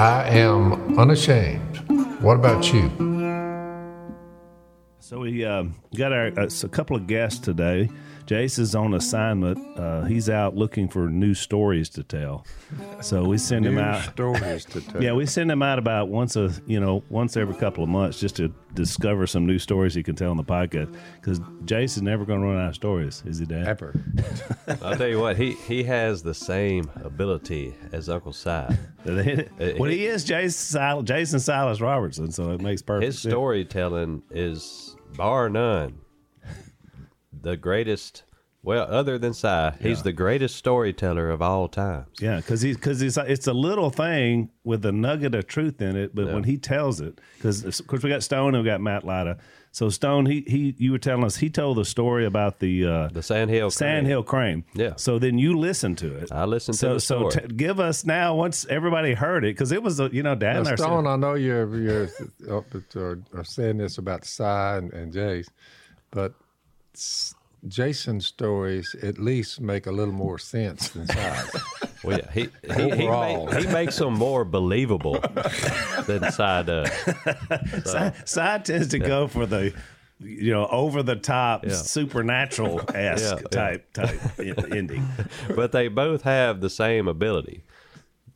I am unashamed. What about you? So we um, got our uh, a couple of guests today. Jase is on assignment. Uh, he's out looking for new stories to tell. So we send him New out. stories to tell. Yeah, we send him out about once a you know once every couple of months just to discover some new stories he can tell on the podcast. Because Jase is never going to run out of stories, is he, Dad? Ever. I'll tell you what, he he has the same ability as Uncle Si. well, he is Jason, Sil- Jason Silas Robertson, so it makes perfect His sense. storytelling is bar none the greatest. Well, other than Si, he's the greatest storyteller of all times. Yeah, because he's because it's it's a little thing with a nugget of truth in it, but when he tells it, because of course we got Stone and we got Matt Lyda. So Stone, he he you were telling us he told the story about the uh, The Sandhill. Sandhill Crane. Yeah. So then you listened to it. I listened to so the so story. t- give us now once everybody heard it because it was a, you know Dad and Now, I Stone, said, I know you're you're up at, or, or saying this about Si and, and Jase, but s- Jason's stories at least make a little more sense than Si's. Well, yeah, he he, he, make- he makes them more believable than uh, Si does. Si, Si tends to go for the you know over the top Yeah. supernatural esque Yeah, yeah. type type ending. But they both have the same ability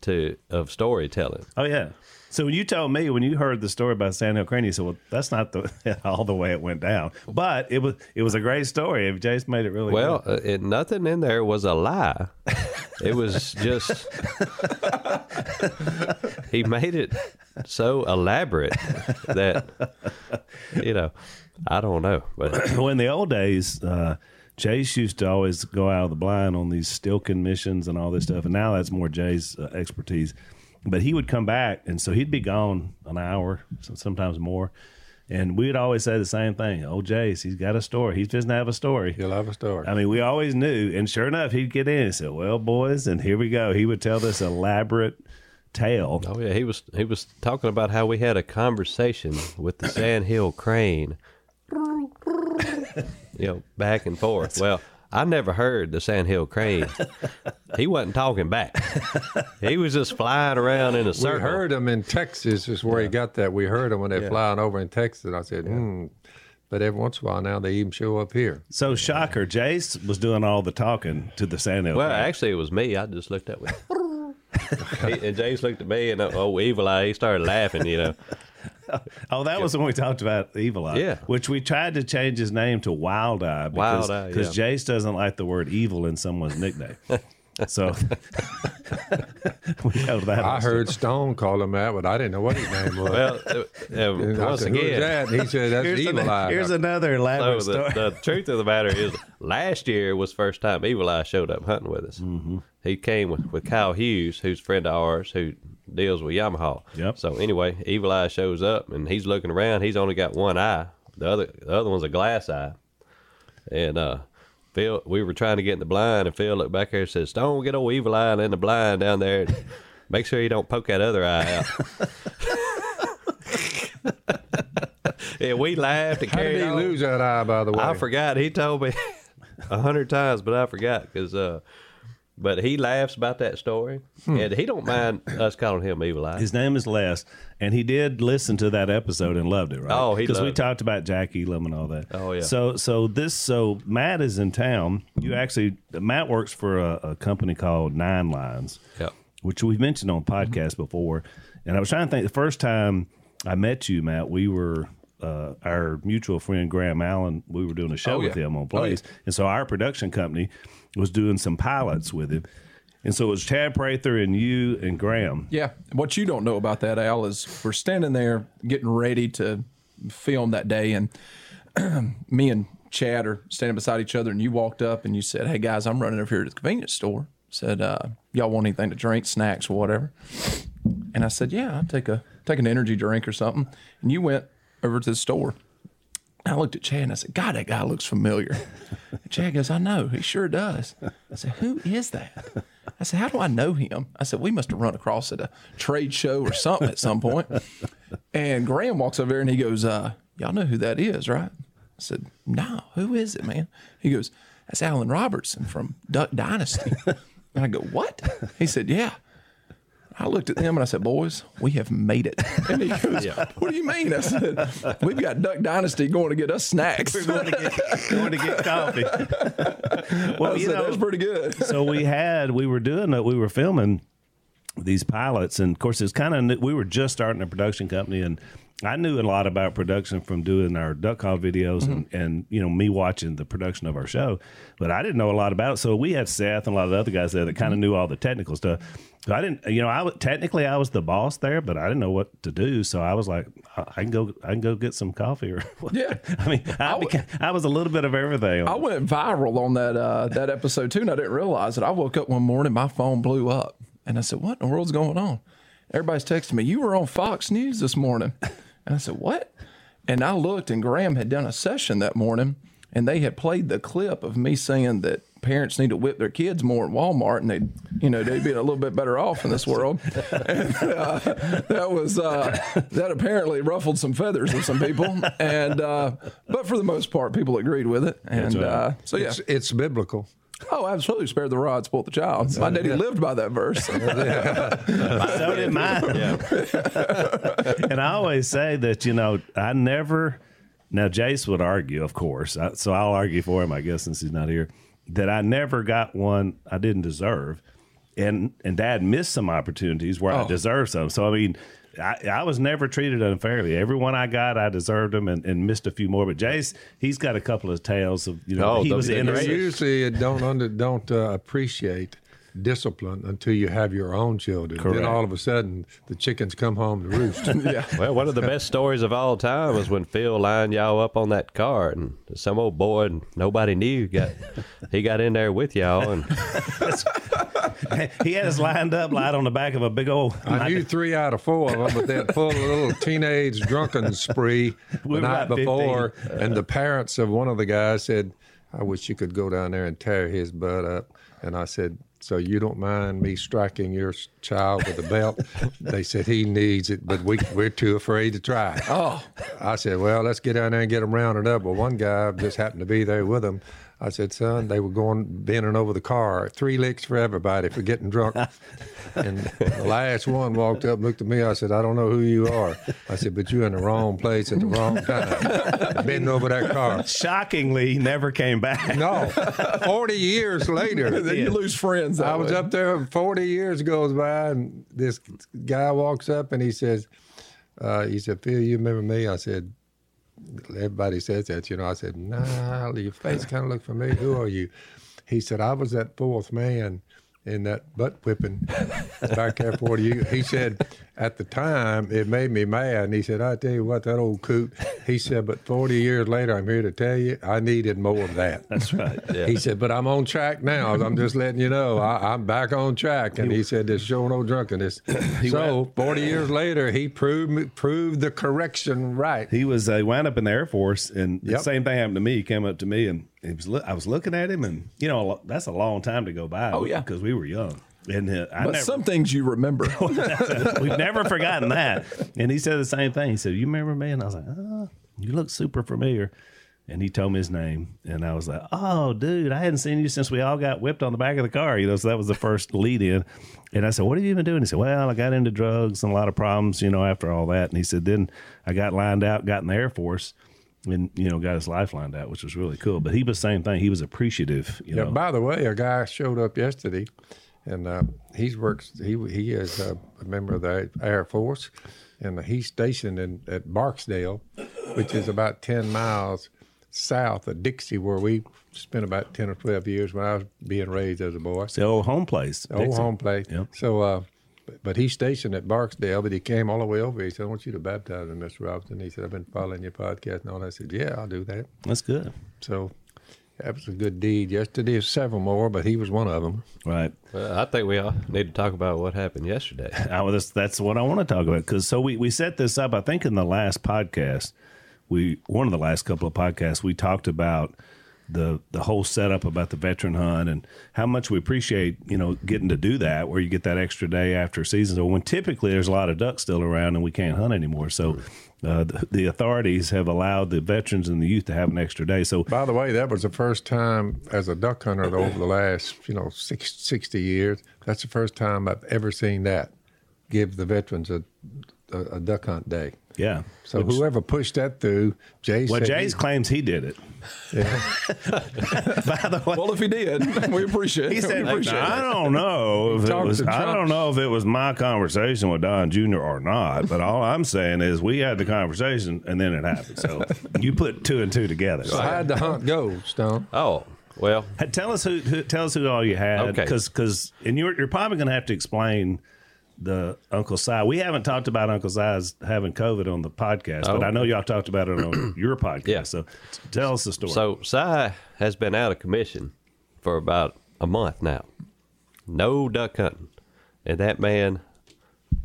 to of storytelling. Oh yeah. So when you told me when you heard the story about Sandhill Crane, you said, "Well, that's not the all the way it went down." But it was it was a great story. If Jase made it really Well, uh, it, nothing in there was a lie. It was just he made it so elaborate that you know I don't know, but well, in the old days, uh, Jase used to always go out of the blind on these Stilkin missions and all this stuff, and now that's more Jay's uh, expertise. But he would come back, and so he'd be gone an hour, so- sometimes more. And we'd always say the same thing. Oh, Jase, he's got a story. He's just gonna have a story. He'll have a story. I mean, we always knew, and sure enough, he'd get in and say, "Well, boys," and here we go. He would tell this elaborate tale. oh yeah, he was he was talking about how we had a conversation with the Sandhill Crane, you know, back and forth. Well. I never heard the Sandhill Crane. He wasn't talking back. He was just flying around in a circle. we heard him in Texas, is where he got that. We heard him when they're flying over in Texas. I said, hmm. But every once in a while now, they even show up here. So, shocker, Jase was doing all the talking to the Sandhill. Well, Crane. actually, it was me. I just looked up with. He- and James looked at me, and oh, evil eye, he started laughing. You know, Oh, that was when we talked about Evil Eye. Yeah. Which we tried to change his name to Wild Eye because Wild Eye, because yeah. Jase doesn't like the word evil in someone's nickname. so we held that. I on. heard Stone call him that, but I didn't know what his name was. well, uh, uh, I once said, Who's again, that? And he said, That's Here's, Evil an- Eye. here's another so elaborate the, story. the truth of the matter is, last year was first time Evil Eye showed up hunting with us. Mm-hmm. He came with, with Kyle Hughes, who's a friend of ours, who deals with Yamaha. Yep. So anyway, Evil Eye shows up, and he's looking around. He's only got one eye. The other the other one's a glass eye. And uh, Phil, we were trying to get in the blind, and Phil looked back there and said, "Stone, get old Evil Eye in the blind down there. Make sure you don't poke that other eye out." yeah, we laughed and How did he on. lose that eye, by the way? I forgot. He told me a hundred times, but I forgot because. Uh, but he laughs about that story, Hmm. and he don't mind us calling him Evil Eye. His name is Les, and he did listen to that episode and loved it, right? Oh, he because we it. talked about Jack Elam and all that. Oh, yeah. So, so this, so Matt is in town. You actually, Matt works for a, a company called Nine Lines. Yep. which we've mentioned on podcasts before. And I was trying to think the first time I met you, Matt, we were uh, our mutual friend Graham Allen. We were doing a show Oh, with him on Oh, Plays, and so our production company was doing some pilots with him. And so it was Chad Prather and you and Graham. Yeah. What you don't know about that, Al, is we're standing there getting ready to film that day, and me and Chad are standing beside each other, and you walked up and you said, "Hey guys, I'm running over here to the convenience store." Said, uh, "Y'all want anything to drink, snacks, or whatever?" And I said, "Yeah, I'll take a take an energy drink or something." And you went over to the store. I looked at Chad and I said, God, that guy looks familiar. And Chad goes, I know, he sure does. I said, Who is that? I said, How do I know him? I said, We must have run across at a trade show or something at some point. And Graham walks over there and he goes, uh, Y'all know who that is, right? I said, No, who is it, man? He goes, That's Alan Robertson from Duck Dynasty. And I go, What? He said, Yeah. I looked at them and I said, "Boys, we have made it." And he goes, "What do you mean?" I said, "We've got Duck Dynasty going to get us snacks." We're going to get, going to get coffee. well, I you said, know, "That's pretty good." so we had we were doing it. We were filming these pilots, and of course, it's kind of we were just starting a production company, and I knew a lot about production from doing our duck call videos and, and you know me watching the production of our show, but I didn't know a lot about it. So we had Seth and a lot of the other guys there that kind of knew all the technical stuff. So I didn't, you know, I technically I was the boss there, but I didn't know what to do. So I was like, I, I can go, I can go get some coffee or what. Yeah. I mean, I, w- became, I was a little bit of everything. I went viral on that uh, that episode too, and I didn't realize it. I woke up one morning, my phone blew up, and I said, "What in the world's going on?" Everybody's texting me. You were on Fox News this morning, and I said, "What?" And I looked, and Graham had done a session that morning, and they had played the clip of me saying that parents need to whip their kids more at Walmart, and they, would you know, they'd be a little bit better off in this world. And uh, that was uh, that apparently ruffled some feathers of some people, and uh, but for the most part, people agreed with it, and right. uh, so yeah. It's, it's biblical. Oh, absolutely. Spare the rod, spoil the child. My daddy lived by that verse. so did mine. and I always say that, you know, I never, now Jase would argue, of course, I, so I'll argue for him, I guess, since he's not here, that I never got one I didn't deserve. And, and dad missed some opportunities where I Oh. deserved some. So, I mean, I, I was never treated unfairly. Everyone I got, I deserved them and, and missed a few more. But Jase, he's got a couple of tales of, you know, Oh, he those was are in great. They usually don't under, don't uh, appreciate discipline until you have your own children. Correct. Then all of a sudden, the chickens come home to roost. yeah. Well, one of the best stories of all time was when Phil lined y'all up on that car, and some old boy and nobody knew got he got in there with y'all, and he had us lined up, light on the back of a big old. I knew three out of four of them, but that full little teenage drunken spree We the night about 15. before, and the uh. parents of one of the guys said, "I wish you could go down there and tear his butt up." And I said, "So you don't mind me striking your child with a belt?" they said he needs it, but we we're too afraid to try. Oh, I said, "Well, let's get down there and get them rounded up." Well, one guy just happened to be there with them. I said, "Son, they were going bending over the car. Three licks for everybody for getting drunk." and the last one walked up, and looked at me. I said, "I don't know who you are." I said, "But you're in the wrong place at the wrong time, bending over that car." Shockingly, he never came back. No, forty years later, then you lose friends. I was way. up there 40 years goes by, and this guy walks up and he says, uh, he said, Phil, you remember me? I said, everybody says that, you know. I said, nah, your face kind of looked familiar. Who are you? He said, I was that fourth man in that butt whipping back there 40 years. He said, at the time, it made me mad. And he said, I tell you what, that old coot, he said, but 40 years later, I'm here to tell you, I needed more of that. That's right. Yeah. He said, but I'm on track now. I'm just letting you know. I, I'm back on track. And he said, there's sure no drunkenness. so 40 years later, he proved proved the correction right. He was uh, wound up in the Air Force, and the same thing happened to me. He came up to me, and he was. I was looking at him, and you know, that's a long time to go by. Oh, yeah. because we were young, and uh, I But never. some things you remember. we've never forgotten that. And he said the same thing. He said, "You remember me?" And I was like, "Oh, you look super familiar." And he told me his name, and I was like, "Oh, dude, I hadn't seen you since we all got whipped on the back of the car." You know, so that was the first lead in. And I said, "What have you been doing?" He said, "Well, I got into drugs and a lot of problems, you know, after all that." And he said, "Then I got lined out, got in the Air Force." And you know, got his life lined out, which was really cool. But he was the same thing. He was appreciative. You Yeah, know, by the way, a guy showed up yesterday, and uh, he's works. He he is a, a member of the Air Force, and he's stationed in at Barksdale, which is about ten miles south of Dixie, where we spent about ten or twelve years when I was being raised as a boy. it's the old home place. old Dixie. home place. Yep. So, uh, but, but he's stationed at Barksdale, but he came all the way over. He said, "I want you to baptize me, Mr. Robinson." He said, "I've been following your podcast and all that." I said, "Yeah, I'll do that." That's good. So. That was a good deed. Yesterday, several more, but he was one of them. Right. well, I think we all need to talk about what happened yesterday. I, well, that's, that's what I want to talk about because so we, we set this up. I think in the last podcast, we one of the last couple of podcasts we talked about the the whole setup about the veteran hunt and how much we appreciate you know getting to do that where you get that extra day after season. So when typically there's a lot of ducks still around and we can't hunt anymore, so. Uh, the, the authorities have allowed the veterans and the youth to have an extra day. So By the way, that was the first time as a duck hunter over the last, you know, six, 60 years. That's the first time I've ever seen that. Give the veterans a, a, a duck hunt day. Yeah. So whoever pushed that through, Jay Well, said Jay's he- claims he did it. By the way, Well, if he did, we appreciate. he said, appreciate "I it. don't know if it was. I don't know if it was my conversation with Don Jr. or not. But all I'm saying is we had the conversation and then it happened. So you put two and two together. So how'd the hunt go, Stone? Oh, well, Tell us who, who. Tell us who all you had. Okay. Because and you're you're probably going to have to explain the Uncle Si. We haven't talked about Uncle Si's having COVID on the podcast, but Oh. I know y'all talked about it on your podcast. Yeah. So tell us the story. So Si has been out of commission for about a month now. No duck hunting. And that man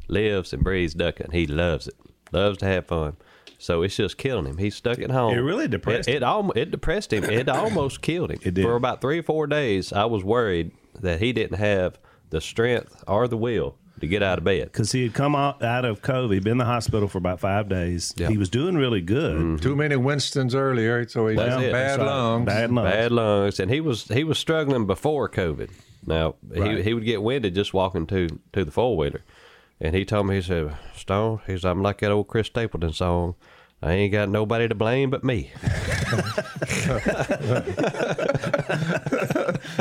lives and breathes duck hunting. He loves it. Loves to have fun. So it's just killing him. He's stuck at home. It really depressed it. It, almo- it depressed him. It almost killed him. It did. For about three or four days, I was worried that he didn't have the strength or the will to get out of bed. because he had come out, out of COVID, he'd been in the hospital for about five days. Yeah. Mm-hmm. He was doing really good. Too many Winstons earlier, so he That's got it. bad right. lungs. Bad lungs. bad lungs, and he was he was struggling before COVID. Now Right. he he would get winded just walking to to the four wheeler, and he told me he said Stone, he said I'm like that old Chris Stapleton song. I ain't got nobody to blame but me.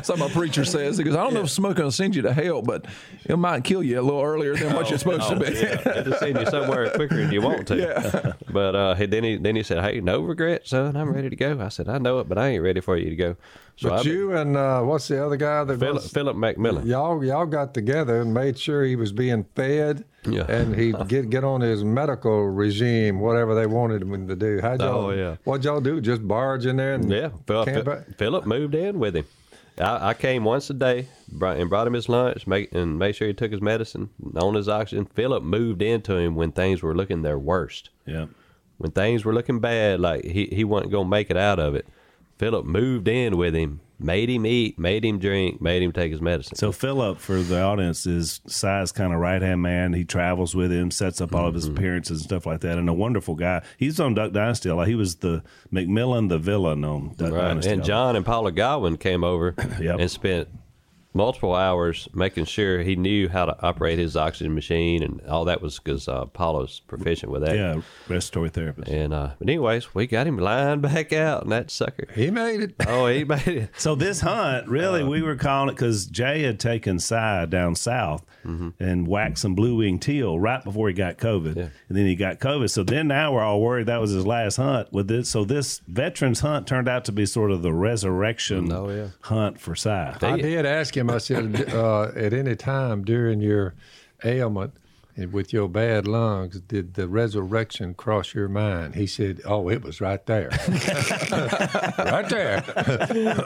So my preacher says, he goes, I don't know if smoking will send you to hell, but it might kill you a little earlier than what you're supposed to be. Oh, yeah, it'll send you somewhere quicker than you want to. But uh, he, then he then he said, "Hey, no regret, son. I'm ready to go." I said, "I know it, but I ain't ready for you to go." So But I you and uh, what's the other guy that Philip, was, Philip McMillan. y'all y'all got together and made sure he was being fed, Yeah. and he'd get get on his medical regime, whatever they wanted him to do. How'd y'all? Oh, yeah. What'd y'all do? Just barge in there and Yeah, Phil, camp Phil- Philip moved in with him. I, I came once a day brought, and brought him his lunch, make, and made sure he took his medicine, on his oxygen. Philip moved into him when things were looking their worst. Yeah. When things were looking bad, like he, he wasn't going to make it out of it. Philip moved in with him, made him eat, made him drink, made him take his medicine. So Philip, for the audience, is Si's kind of right hand man. He travels with him, sets up all of his Mm-hmm. appearances and stuff like that, and a wonderful guy. He's on Duck Dynasty. Like he was the McMillan, the villain on Duck Right. Dynasty. And John and Paula Godwin came over Yep. and spent multiple hours making sure he knew how to operate his oxygen machine and all that was because uh, Paula's proficient with that. yeah, respiratory therapist. And uh, but anyways, we got him lined back out, and that sucker. He made it. Oh, he made it. So this hunt, really, Uh, we were calling it because Jay had taken Si down south and whacked some blue wing teal right before he got COVID, Mm-hmm. Yeah. and then he got COVID. So then now we're all worried that was his last hunt with this. So this veterans hunt turned out to be sort of the resurrection Oh, yeah. hunt for Si. I did ask him. I said, uh, at any time during your ailment and with your bad lungs, did the resurrection cross your mind? He said, "Oh, it was right there, right there."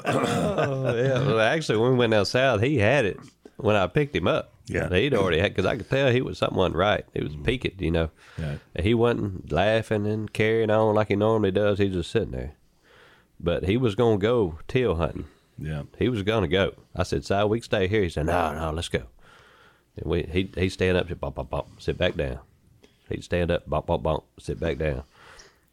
Oh, yeah. Well, actually, when we went down south, he had it when I picked him up. Yeah. he'd already had because I could tell he was something right. He was peaked, you know. Yeah. He wasn't laughing and carrying on like he normally does. He's just sitting there. But he was gonna go teal hunting. Yeah. He was gonna go. I said, "Si, we can stay here." He said, "No, no, let's go." And we he he stand up, bump, bump, bump, sit back down. He'd stand up, bump, bump, bump, sit back down.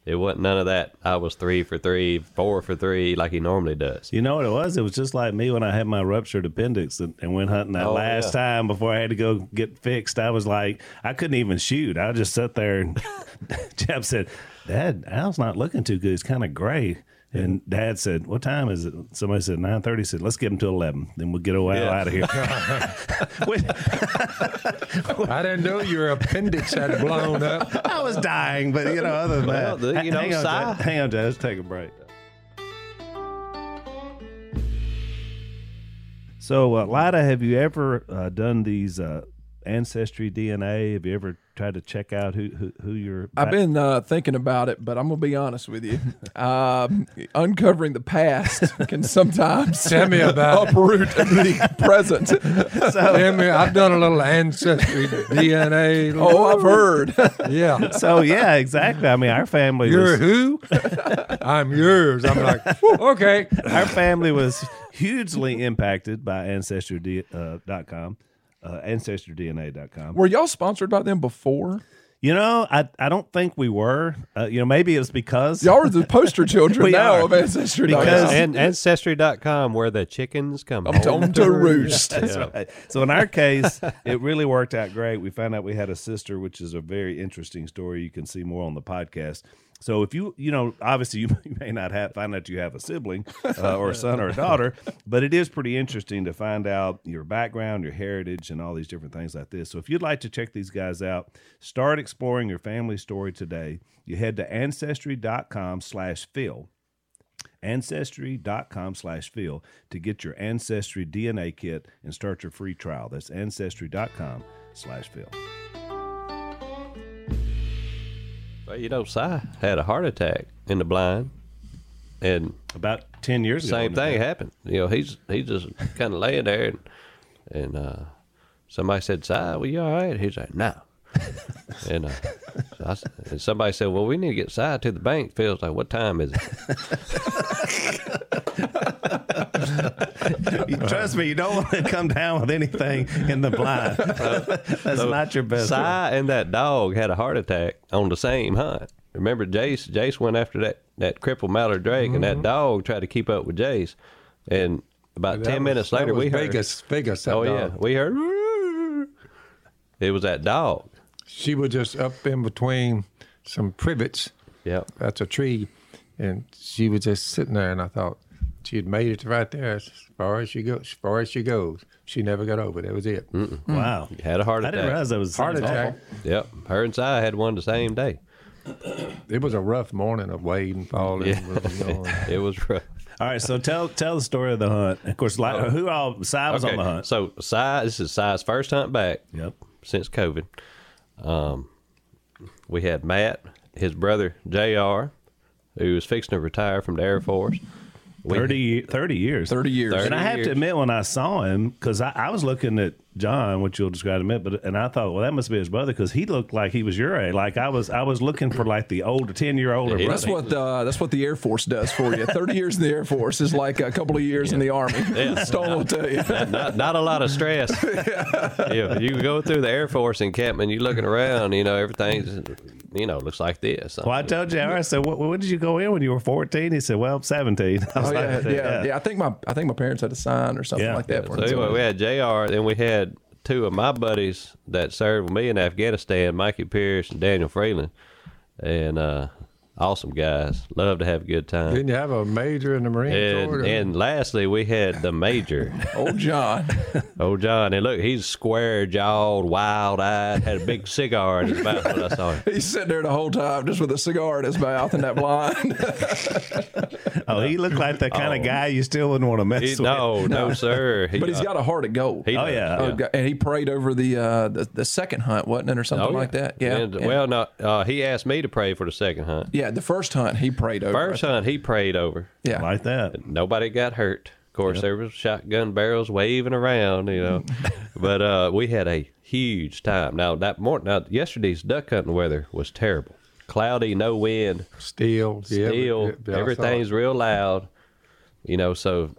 It wasn't none of that. I was three for three, four for three, like he normally does. You know what it was? It was just like me when I had my ruptured appendix and, and went hunting that Oh, last yeah. time before I had to go get fixed. I was like, I couldn't even shoot. I just sat there and Jeff said, Dad, Al's not looking too good. He's kind of gray. And Dad said, "What time is it?" Somebody said nine thirty. Said, "Let's get him to eleven, then we'll get away Yeah. out of here." I didn't know your appendix had blown up. I was dying, but you know, other than Well, that, the- you know, hang on, Dad. hang on, Dad. Let's take a break. So, uh, Lyda, have you ever uh, done these uh, ancestry DNA? Have you ever tried to check out who who, who your I've been uh, thinking about it, but I'm gonna be honest with you. Um, uncovering the past can sometimes Tell me about it. uproot the present. Tell me, I've done a little ancestry DNA. Oh, I've heard. Yeah. So yeah, exactly. I mean, our family You're was who? I'm yours. I'm like, okay. our family was hugely impacted by ancestry.com, uh, ancestrydna.com. Were y'all sponsored by them before? You know, I I don't think we were. Uh, you know, maybe it's because Y'all are the poster children We now are. of Ancestry. Because- And Ancestry.com, where the chickens come I'm home to roost. That's right. So in our case, it really worked out great. We found out we had a sister, which is a very interesting story. You can see more on the podcast. So if you, you know, obviously you, you may not have find out you have a sibling uh, or a son or a daughter, but it is pretty interesting to find out your background, your heritage, and all these different things like this. So if you'd like to check these guys out, start exploring your family story today. You head to ancestry.com slash Phil ancestry.com slash phil to get your ancestry dna kit and start your free trial that's ancestry.com slash phil Well, you know, Si had a heart attack in the blind, and about 10 years ago same thing happened. You know, he's he's just kind of laying there, and, and uh, somebody said, "Si, well, you all right?" He's like, "No." and, uh, so I and somebody said, "Well, we need to get Si to the bank." Phil's like, "What time is it?" You- trust me you don't want to come down with anything in the blind that's not your best Si friend. and that dog had a heart attack on the same hunt. Remember, Jase? Jase went after that that crippled mallard drake, and that mm-hmm. dog tried to keep up with Jase. And about That ten was- minutes that later, was we heard. Vegas, Vegas. that oh yeah, we heard. It was that dog. She was just up in between some privets. Yeah, That's a tree, and she was just sitting there. And I thought she had made it right there as far as she goes. As far as she goes, she never got over. it. That was it. wow Had a heart attack. i didn't realize that was Heart attack. Yep. Her and Si had one the same day. It was a rough morning of wading, falling. Yeah. you It was rough. all right so tell tell the story of the hunt of course like who all si was on the hunt So Si, this is Si's first hunt back. Yep. Since COVID. Um, we had Matt, his brother Jr., who was fixing to retire from the Air Force. We- 30, ye- 30 years 30 years. Thirty. And I have years. to admit, when I saw him, because I, I was looking at John, which you'll describe in a minute, but and I thought, well, that must be his brother because he looked like he was your age. Like I was, I was looking for like the older, ten year older Yeah, brother. That's what uh, that's what the Air Force does for you. Thirty years in the Air Force is like a couple of years in the Army. Stone will tell you. not, not a lot of stress. yeah, you go through the Air Force encampment, you're looking around, you know, everything's, you know, looks like this. Well, I told you, I said, what, when did you go in when you were 14? He said, well, 17. I was Oh yeah, like, yeah, yeah. I think my I think my parents had a sign or something Yeah. like that. For So anyway, we had JR, then we had two of my buddies that served with me in Afghanistan, Mikey Pierce and Daniel Freeland. And uh, awesome guys. Love to have a good time. Didn't you have a major in the Marine Corps? And, and lastly, we had the major, Old John. old John. And look, he's square jawed, wild eyed, had a big cigar in his mouth when I saw him. He's sitting there the whole time just with a cigar in his mouth and that blind. oh, he looked like the kind Oh. of guy you still wouldn't want to mess He, with. no, no, sir. He, but he's uh, got a heart of gold. he Oh, does, yeah. Oh, God, and he prayed over the, uh, the the second hunt, wasn't it, or something Oh, like that? Yeah. And, yeah. Well, no, uh, he asked me to pray for the second hunt. yeah, the first hunt he prayed over. First hunt, he prayed over. yeah. Like that. Nobody got hurt. Of course, there was shotgun barrels waving around, you know. but uh, we had a huge time. Now that morning, now yesterday's duck hunting weather was terrible. Cloudy, no wind, Steel. yeah, still yeah, I saw it. everything's real loud. You know, so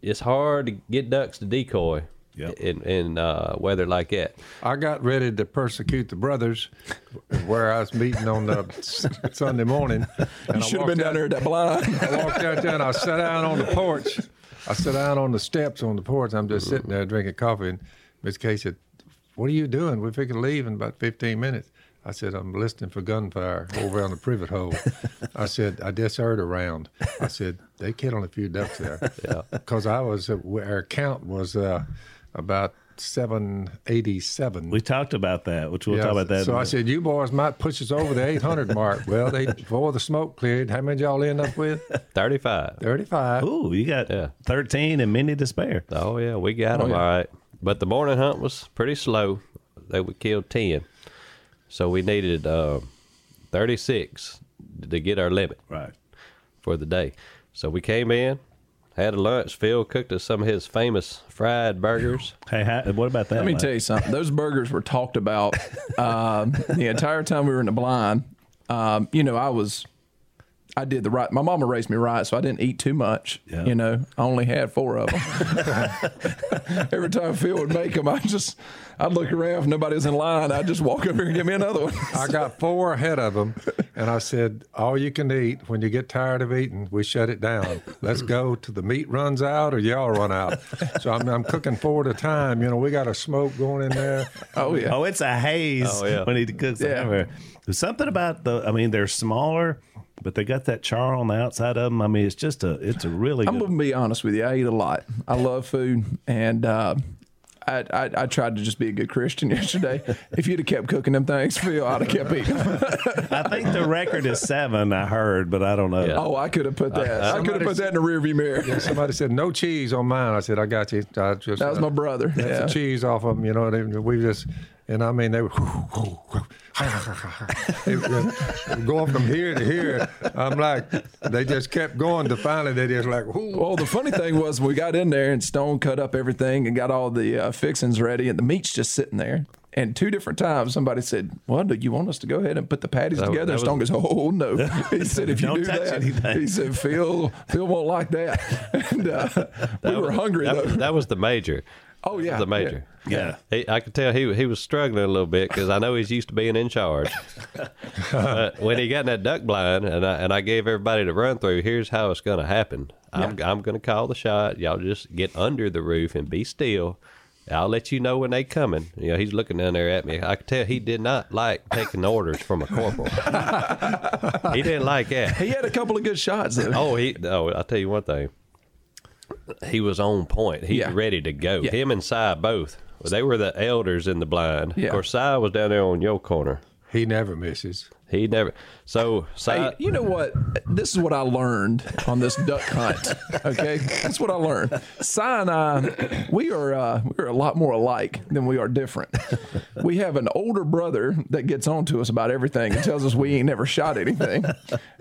it's hard to get ducks to decoy Yep. in in uh, weather like that. I got ready to persecute the brothers where I was meeting on the Sunday morning. And You I should have been down out- there at that blind. I walked out there and I sat down on the porch. I sat down on the steps on the porch. I'm just sitting there drinking coffee. And Miss Kay said, What are you doing? We're fixing to leave in about 15 minutes. I said, I'm listening for gunfire over on the privet hole. I said, I just heard a round. I said, they killing a few ducks there. Yeah. Because I was, uh, our count was uh, about 787. We talked about that, which we'll Yeah, talk about that. So in a I minute. said, "You boys might push us over the 800 mark." Well, they before the smoke cleared, how many y'all end up with? Thirty five. 35. Ooh, you got Yeah. 13 and many to spare. Oh yeah, we got them yeah. all right. But the morning hunt was pretty slow. They would kill ten, so we needed uh, thirty six to get our limit Right. for the day. So we came in, had a lunch. Phil cooked us some of his famous fried burgers. Hey, how, what about that? Let me Mike? tell you something. Those burgers were talked about um, the entire time we were in the blind. Um, you know, I was I did the right. My mama raised me right, so I didn't eat too much. Yeah. You know, I only had four of them. Every time Phil would make them, I just I'd look around if nobody's in line. I'd just walk over here and get me another one. I got four ahead of them, and I said, "All you can eat. When you get tired of eating, we shut it down. Let's go till the meat runs out, or y'all run out." So I'm, I'm cooking four at a time. You know, we got a smoke going in there. Oh yeah. Oh, it's a haze Oh, yeah. when he cooks Yeah. everywhere. There's something about the. I mean, they're smaller, but they got that char on the outside of them. I mean, it's just a. It's a really. I'm good, gonna be honest with you. I eat a lot. I love food, and uh, I, I I tried to just be a good Christian yesterday. if you'd have kept cooking them things, Phil, I'd have kept eating. I think the record is seven. I heard, but I don't know. Yeah. oh, I could have put that. I could have put that in the rearview mirror. Somebody said no cheese on mine. I said I got you. I just That was my brother. That's Yeah. the cheese off of them. You know, they, we just and I mean they were. they would go from here to here. I'm like, they just kept going. To finally, they just like, whoo. Well, the funny thing was we got in there and Stone cut up everything and got all the uh, fixings ready, and the meat's just sitting there. And two different times, somebody said, "Well, do you want us to go ahead and put the patties That together?" that Stone was- goes, "Oh no!" He said, "If you Don't do touch that," anything. he said, "Phil, Phil won't like that." And uh, we were hungry That, though. that was the major. Oh, yeah, the major. Yeah. He, I could tell he he was struggling a little bit because I know he's used to being in charge. but when he got in that duck blind, and I and I gave everybody the run through. Here's how it's going to happen. I'm I'm going to call the shot. Y'all just get under the roof and be still. I'll let you know when they coming. You know, he's looking down there at me. I could tell he did not like taking orders from a corporal. he didn't like that. he had a couple of good shots though. Oh, he. Oh, I'll tell you one thing. He was on point. He Yeah. ready to go. Yeah. Him and Si both. They were the elders in the blind. Yeah. Of course, Si was down there on your corner. He never misses. He never. So so Hey, you know what? This is what I learned on this duck hunt. Okay, that's what I learned. Si and I, we are uh, we're a lot more alike than we are different. We have an older brother that gets on to us about everything and tells us we ain't never shot anything.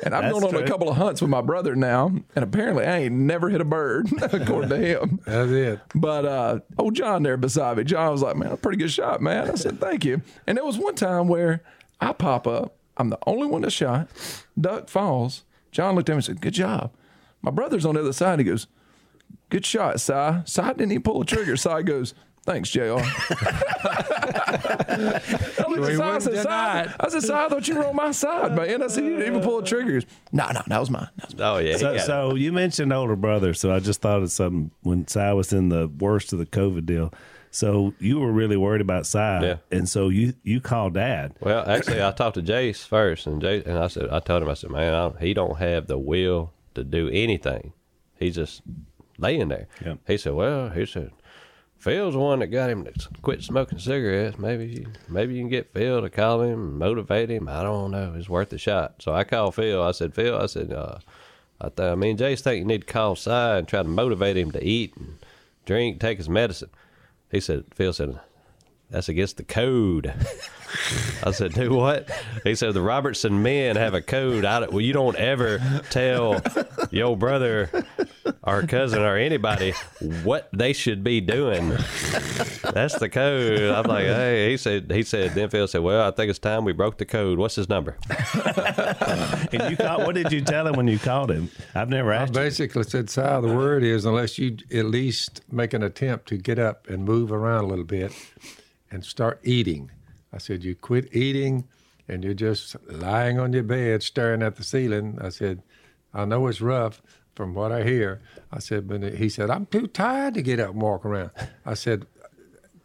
And I've That's gone on a couple of hunts with my brother now, and apparently I ain't never hit a bird, according to him. That's it. But uh, old John there beside me, John was like, "Man, a pretty good shot, man." I said, "Thank you." And there was one time where I pop up, I'm the only one that shot. Duck falls. John looked at me and said, "Good job." My brother's on the other side. He goes, "Good shot, Si." Si didn't even pull the trigger. Si goes. Thanks, Jr. I looked at Si, I said, "Si," deny it. I said, "Si, I thought you were on my side, man." I said, "You didn't even pull the triggers. No, no, that was mine. That was mine. oh yeah. So, so you mentioned older brother, so I just thought of something when Si was in the worst of the COVID deal. So you were really worried about Si, Yeah. and so you you called Dad. Well, actually, I talked to Jase first, and Jase, and I said, I told him, I said, man, I don't, he don't have the will to do anything. He's just laying there. Yeah. He said, well, he said, Phil's the one that got him to quit smoking cigarettes. Maybe, you, maybe you can get Phil to call him, motivate him. I don't know. It's worth a shot. So I called Phil. I said, Phil, I said, uh, I, th- I mean, Jase think you need to call Si and try to motivate him to eat and drink, take his medicine. He said, Phil said, that's against the code. I said, do what? He said, the Robertson men have a code. I well, you don't ever tell your brother or cousin or anybody what they should be doing. That's the code. I'm like, hey, he said, he said, then Phil said, well, I think it's time we broke the code. What's his number? And you called, what did you tell him when you called him? I've never I asked. you. basically said, Si, the word is unless you at least make an attempt to get up and move around a little bit and start eating. I said, you quit eating and you're just lying on your bed staring at the ceiling. I said, I know it's rough from what I hear. I said, but he said, I'm too tired to get up and walk around. I said,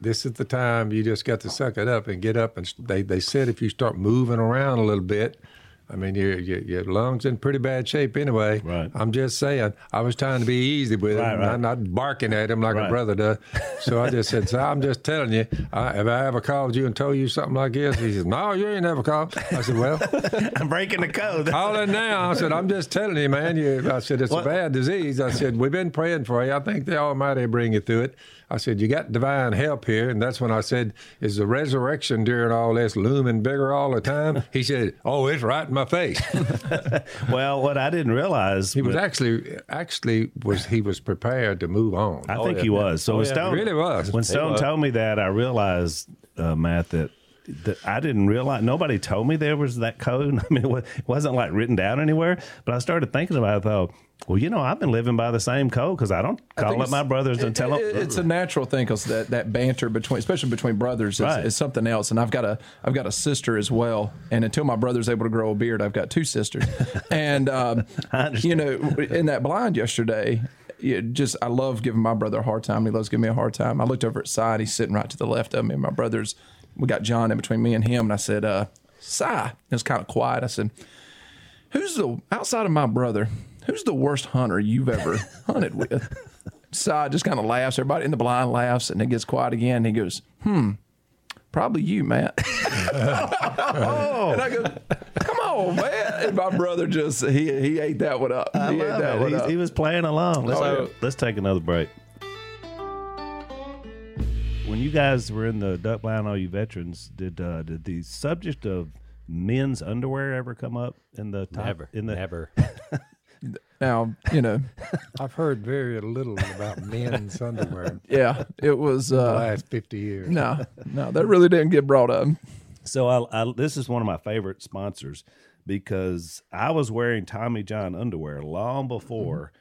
this is the time you just got to suck it up and get up. And they, they said if you start moving around a little bit, I mean, your, your, your lungs in pretty bad shape anyway. Right. I'm just saying, I was trying to be easy with Right, him, right. not, not barking at him like Right. a brother does. So I just said, so I'm just telling you, I, have I ever called you and told you something like this? He said, no, you ain't never called. I said, well, I'm breaking the code. call in now. I said, I'm just telling you, man. You, I said, it's What? a bad disease. I said, we've been praying for you. I think the Almighty will bring you through it. I said, you got divine help here. And that's when I said, is the resurrection during all this looming bigger all the time? He said, oh, it's right in my face. Well, what I didn't realize He was but actually, actually was, he was prepared to move on. I Oh, think yeah. he was. So Oh, yeah. Stone He really was. When Stone was. told me that, I realized, uh, Matt, that that I didn't realize. Nobody told me there was that code. I mean, it, was, it wasn't like written down anywhere. But I started thinking about it though. Well, you know, I've been living by the same code because I don't call think up my brothers and it- tell them. it- it's a natural thing because that, that banter between, especially between brothers, is, Right. is something else. And I've got a I've got a sister as well. And until my brother's able to grow a beard, I've got two sisters. and um, you know, in that blind yesterday. Just I love giving my brother a hard time. He loves giving me a hard time. I looked over at side. He's sitting right to the left of me. And my brother's. We got John in between me and him. And I said, uh, "Si." It was kind of quiet. I said, "Who's the outside of my brother? Who's the worst hunter you've ever hunted with?" Side just kind of laughs. Everybody in the blind laughs, and it gets quiet again. he goes, "Hmm, probably you, Matt." oh, and I go, "Come on, man!" And my brother just he he ate that one up. I he ate love that it. one up. He was playing along. Let's, Oh, yeah. let's take another break. When you guys were in the duck blind, all you veterans, did uh, did the subject of men's underwear ever come up in the top, Never, in the never. now you know, I've heard very little about men's underwear yeah, it was. the uh last 50 years. No, no, that really didn't get brought up. So I, I, this is one of my favorite sponsors because I was wearing Tommy John underwear long before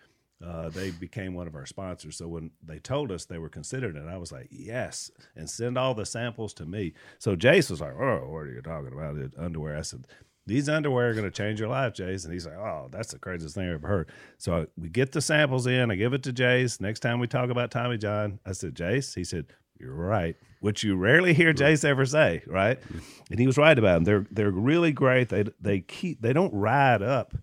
uh, they became one of our sponsors. So when they told us they were considering it, I was like, yes, and send all the samples to me. So Jase was like, oh, what are you talking about? It underwear. I said. These underwear are going to change your life, Jase. And he's like, "Oh, that's the craziest thing I've ever heard." So I, we get the samples in. I give it to Jase. Next time we talk about Tommy John, I said, "Jase," he said, "You're right," which you rarely hear Jase ever say, right? And he was right about them. They're they're really great. They they keep they don't ride up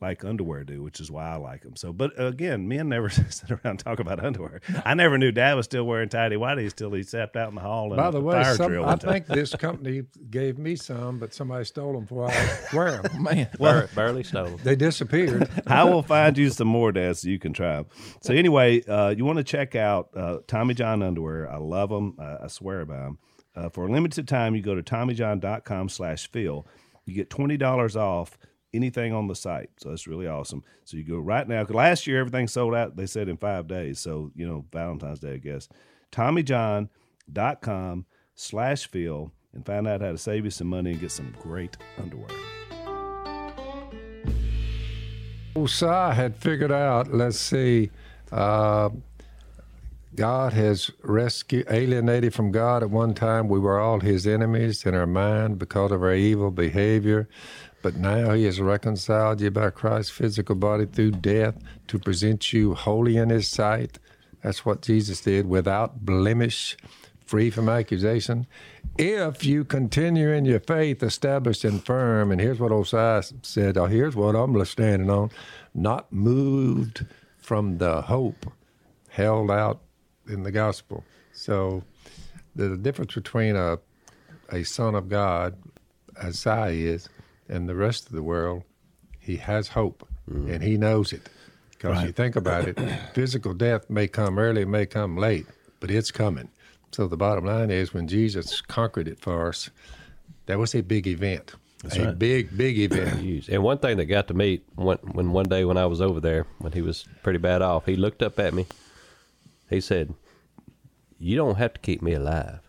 like underwear do, which is why I like them. So, but again, men never sit around and talk about underwear. I never knew Dad was still wearing tidy whities till he stepped out in the hall. And By the way, fire some, drill I think this company gave me some, but somebody stole them before I wear them. Man, Bar- barely stole. them. They disappeared. I will find you some more, Dad, so you can try them. So anyway, uh, you want to check out uh, Tommy John underwear. I love them. I, I swear by them. Uh, for a limited time, you go to TommyJohn.com slash Phil. You get $20 off anything on the site. So that's really awesome. So you go right now. 'cause last year, everything sold out, they said, in five days. So, you know, Valentine's Day, I guess. TommyJohn.com slash Phil and find out how to save you some money and get some great underwear. Usai had figured out, let's see, uh, God has rescued, alienated from God at one time. We were all his enemies in our mind because of our evil behavior. But now he has reconciled you by Christ's physical body through death to present you holy in his sight. That's what Jesus did without blemish, free from accusation. If you continue in your faith, established and firm, and here's what Osiah said, oh, here's what I'm standing on, not moved from the hope held out in the gospel. So the difference between a, a son of God, as I is, and the rest of the world, he has hope mm. and he knows it. Because you think about it, physical death may come early, may come late, but it's coming. So the bottom line is when Jesus conquered it for us, that was a big event. a right. big, big event. And one thing that got to me when, when one day when I was over there, when he was pretty bad off, he looked up at me. He said, "You don't have to keep me alive."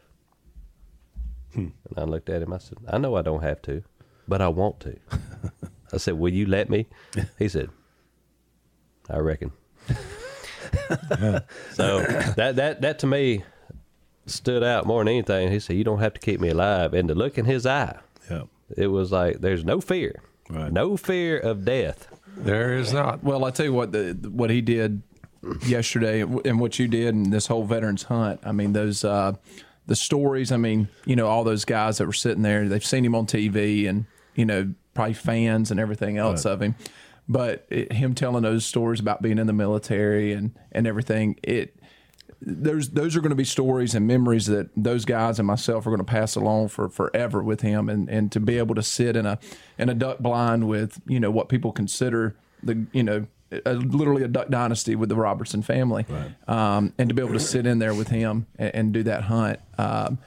Hmm. And I looked at him. I said, "I know I don't have to, but I want to." I said, "Will you let me?" He said, "I reckon." so that that that to me stood out more than anything. He said, "You don't have to keep me alive," and the look in his eye Yeah. it was like there's no fear, Right. no fear of death. There is not. Well, I tell you what, the what he did yesterday and what you did and this whole veterans hunt. I mean, those uh, the stories. I mean, you know, all those guys that were sitting there, they've seen him on TV, and you know, probably fans and everything else of him. But it, him telling those stories about being in the military and and everything, it those those are going to be stories and memories that those guys and myself are going to pass along for forever with him. And and to be able to sit in a in a duck blind with you know what people consider the you know a, literally a duck dynasty with the Robertson family. Um, and to be able to sit in there with him and, and do that hunt um,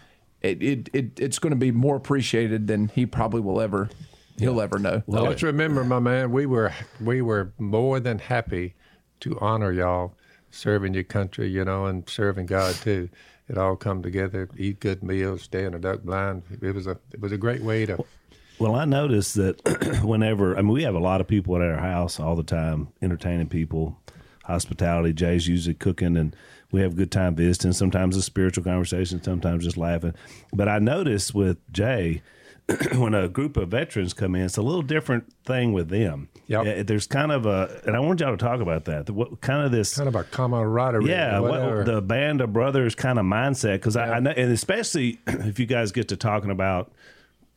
it, it, it it's going to be more appreciated than he probably will ever he'll ever know Let's remember, my man, we were we were more than happy to honor y'all serving your country, you know, and serving God too. it all come together, eat good meals, stay in a duck blind. It was a it was a great way to. Well, I noticed that whenever I mean we have a lot of people at our house all the time, entertaining people, hospitality. Jay's usually cooking, and we have a good time visiting. Sometimes a spiritual conversation, sometimes just laughing. But I noticed with Jay. when a group of veterans come in, it's a little different thing with them. Yeah, eh, there's kind of a, and I want y'all to talk about that. What kind of this Kind of a camaraderie. yeah, what, the band of brothers kind of mindset because I, I know, and especially if you guys get to talking about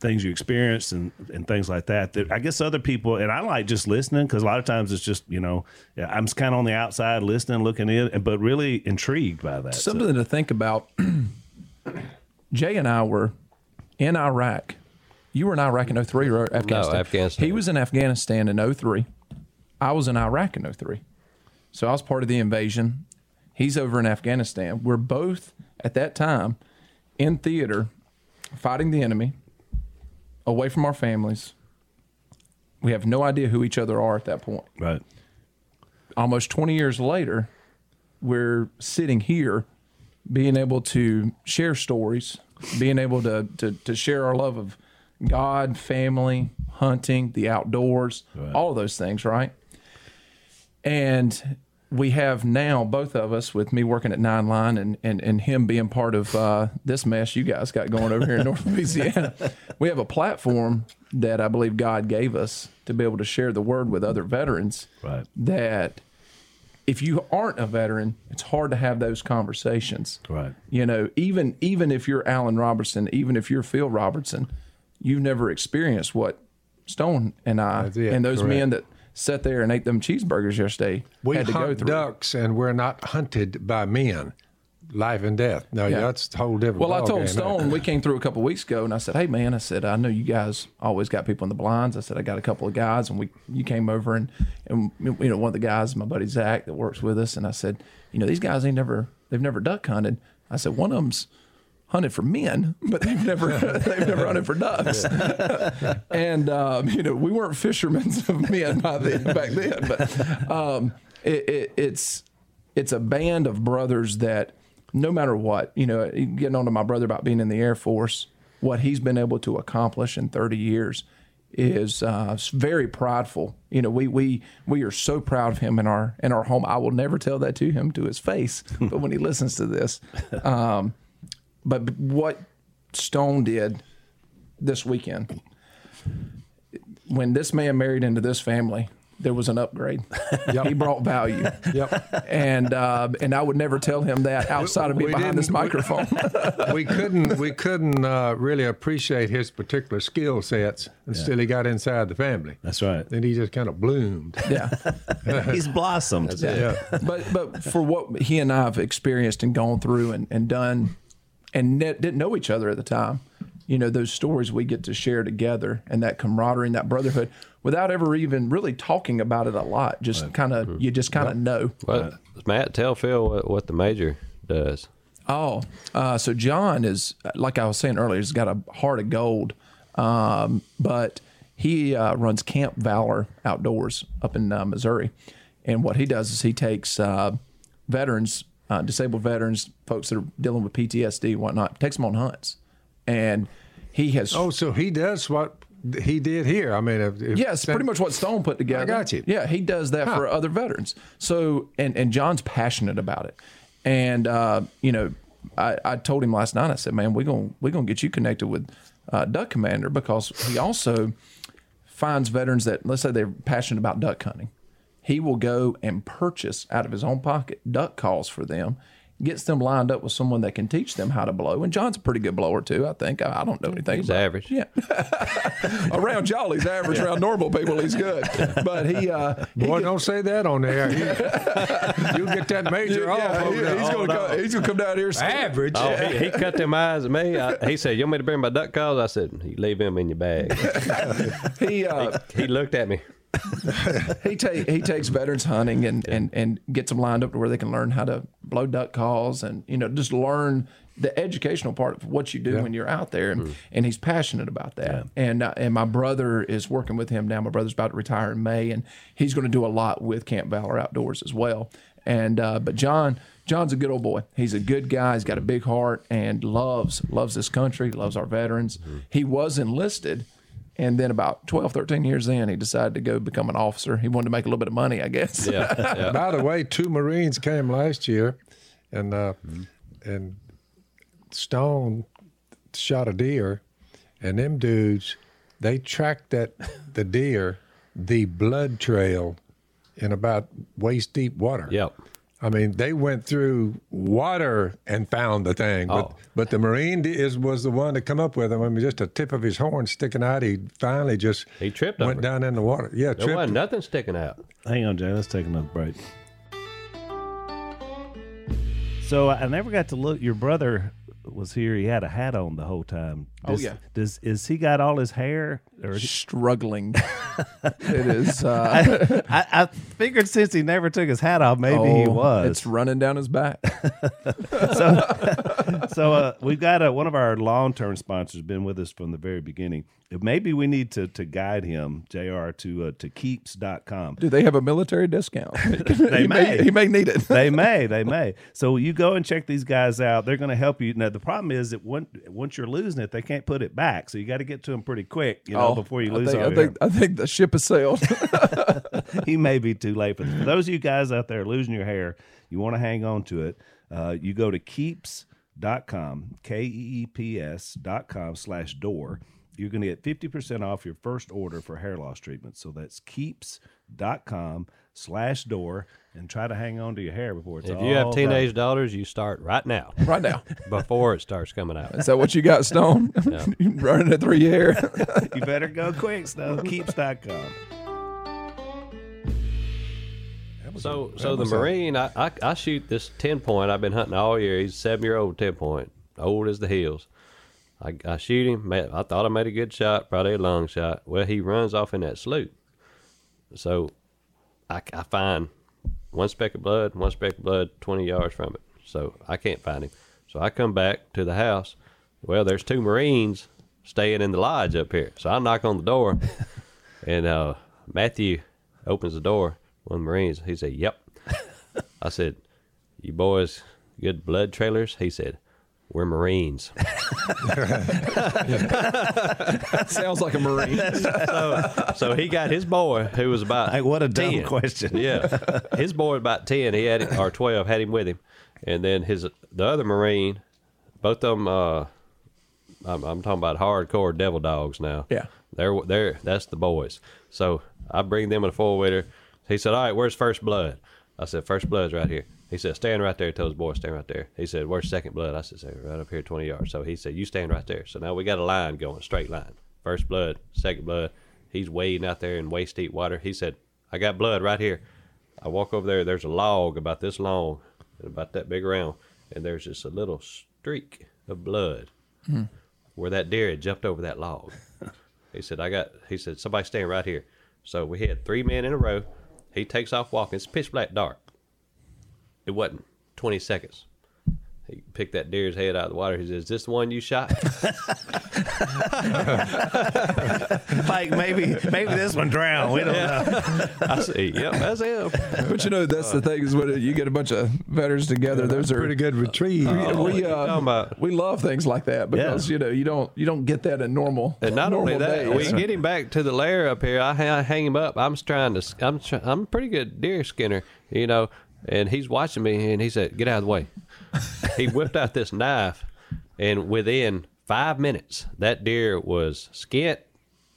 things you experienced and, and things like that. That I guess other people and I like just listening because a lot of times it's just you know I'm just kind of on the outside listening, looking in, but really intrigued by that. So- Something to think about. Jay and I were in Iraq. You were in Iraq in 03 or Afghanistan? Afghanistan. He was in Afghanistan in 03. I was in Iraq in 03. So I was part of the invasion. He's over in Afghanistan. We're both at that time in theater fighting the enemy, away from our families. We have no idea who each other are at that point right, almost 20 years later, we're sitting here being able to share stories, being able to, to, to share our love of God, family, hunting, the outdoors, all of those things, right? And we have now, both of us, with me working at Nine Line and, and, and him being part of uh, this mess you guys got going over here in North Louisiana, we have a platform that I believe God gave us to be able to share the word with other veterans right, that if you aren't a veteran, it's hard to have those conversations. right. You know, even even if you're Alan Robertson, even if you're Phil Robertson, you've never experienced what Stone and I and those correct. men that sat there and ate them cheeseburgers yesterday we had to go hunt through. ducks, and we're not hunted by men, life and death. No, Yeah. that's a whole different. Well, I told that. Stone we came through a couple weeks ago, and I said, "Hey, man," I said, "I know you guys always got people in the blinds." I said, "I got a couple of guys, and we you came over, and and you know one of the guys, my buddy Zach, that works with us, and I said, you know, these guys ain't never they've never duck hunted. I said one of them's hunted for men, but they've never they've never hunted for ducks. and um, you know, we weren't fishermen of men by then back then, but um, it, it, it's it's a band of brothers that no matter what, you know, getting on to my brother about being in the Air Force, what he's been able to accomplish in 30 years is uh, very prideful. You know, we we we are so proud of him in our in our home. I will never tell that to him to his face, but when he listens to this, um, but what Stone did this weekend, when this man married into this family, there was an upgrade. He brought value. Yep. And uh, and I would never tell him that outside of being We behind this microphone. we couldn't we couldn't uh, really appreciate his particular skill sets until he got inside the family. That's right. Then he just kind of bloomed. yeah. He's blossomed. Yeah. but but for what he and I have experienced and gone through and, and done, and ne- didn't know each other at the time, you know those stories we get to share together and that camaraderie and that brotherhood without ever even really talking about it a lot. Just kind of you just kind of know. Well, Matt, tell Phil what, what the major does. Oh, uh, so John is like I was saying earlier. He's got a heart of gold, um, but he uh, runs Camp Valor Outdoors up in uh, Missouri, and what he does is he takes uh, veterans, uh, disabled veterans, folks that are dealing with PTSD and whatnot, takes them on hunts, and he has. Oh, so he does what he did here. I mean, if, if Yes, pretty much what Stone put together. I got you. Yeah, he does that for other veterans. So, and and John's passionate about it. And uh, you know, I, I told him last night. I said, "Man, we're gonna we're gonna get you connected with uh, Duck Commander because he also finds veterans that let's say they're passionate about duck hunting. He will go and purchase out of his own pocket duck calls for them." Gets them lined up with someone that can teach them how to blow, and John's a pretty good blower too. I think I, I don't know anything. He's about- average. yeah, around y'all he's average. Around normal people he's good. But he, uh, he Boy, get- don't say that on there. He, you get that major off. yeah, over he- there. he's Oh, gonna come, he's gonna come down here. average. Oh, he, he cut them eyes at me. I, he said, "You want me to bring my duck calls?" I said, "You leave them in your bag." He uh, he looked at me. he take he takes veterans hunting and, and and gets them lined up to where they can learn how to blow duck calls and you know just learn the educational part of what you do when you're out there and, and he's passionate about that and uh, and my brother is working with him now my brother's about to retire in May and he's going to do a lot with Camp Valor Outdoors as well and uh, but John John's a good old boy. He's a good guy. He's got a big heart and loves loves this country, loves our veterans. He was enlisted. And then about 12, 13 years in, he decided to go become an officer. He wanted to make a little bit of money, I guess. Yeah, yeah. By the way, two Marines came last year, and uh, and Stone shot a deer, and them dudes they tracked that the deer the blood trail in about waist deep water. Yep. I mean, they went through water and found the thing, but Oh. but the Marine is was the one to come up with him. I mean, just a tip of his horn sticking out. He finally just He tripped went over down in the water. Yeah, There tripped. wasn't nothing sticking out. Hang on, Jay. Let's take another break. So I never got to look. Your brother was here. He had a hat on the whole time. Oh, Does, yeah. Does is he got all his hair? Or Struggling. it is. Uh, I, I figured since he never took his hat off, maybe he oh, was. It's running down his back. so uh, we've got uh, one of our long-term sponsors been with us from the very beginning. Maybe we need to to guide him, Jr. to uh, to keeps.com. Do they have a military discount? They he, may. he may need it. they may, they may. So you go and check these guys out. They're going to help you. Now the problem is that when, once you're losing it, they can't put it back. So you got to get to them pretty quick, you know, before you Oh, I lose think, I think, I think the ship has sailed. he may be too late for this. For those of you guys out there losing your hair, you want to hang on to it. Uh, you go to keeps.com, K E E P S dot com slash door. You're going to get 50% off your first order for hair loss treatment. So that's keeps.com slash door and try to hang on to your hair before it's If all you have gone. teenage daughters, you start right now right now. before it starts coming out. Is that what you got, Stone? You Running it through your hair. you better go quick, stuff. Keeps.com. So, so the Marine, I, I, I shoot this ten point. I've been hunting all year. He's a seven year old ten point, old as the hills. I, I shoot him. ma- I thought I made a good shot, probably a long shot. Well, he runs off in that slough. So, I, I find one speck of blood, one speck of blood, twenty yards from it. So I can't find him. So I come back to the house. Well, there's two Marines staying in the lodge up here. So I knock on the door, and uh, Matthew opens the door. One of the Marines. He said, "Yep." I said, "You boys good blood trailers?" He said, "We're Marines." Sounds like a Marine. so he got his boy, who was about Like, what a dumb 10. question. Yeah, his boy about ten. He had or twelve had him with him, and then his the other Marine, both of them. Uh, I'm, I'm talking about hardcore devil dogs now. Yeah. they're they're that's the boys. So I bring them in a four wheeler. He said, "All right, where's first blood?" I said, "First blood's right here." He said, "Stand right there." He told his boy, "Stand right there." He said, "Where's second blood?" I said, "Say, "Right up here, twenty yards." So he said, "You stand right there." So now we got a line going, straight line. First blood, second blood. He's wading out there in waist deep water. He said, "I got blood right here." I walk over there. There's a log about this long, and about that big around, and there's just a little streak of blood hmm. where that deer had jumped over that log. he said, "I got." He said, "Somebody stand right here." So we had three men in a row. He takes off walking. It's pitch black dark. It wasn't twenty seconds. He picked that deer's head out of the water. He says, "Is this the one you shot?" like maybe maybe this one drowned. We don't know. I see. "Yep, that's him." but you know, that's the thing is when you get a bunch of veterans together, those are Pretty good retrieve. we, what we, you uh, about? we love things like that because you know you don't you don't get that in normal And not only normal that, days. we get him back to the lair up here. I, ha- hang him up. I'm trying to. I'm. Try, I'm a pretty good deer skinner, you know. And he's watching me, and he said, "Get out of the way." he whipped out this knife, and within five minutes, that deer was skint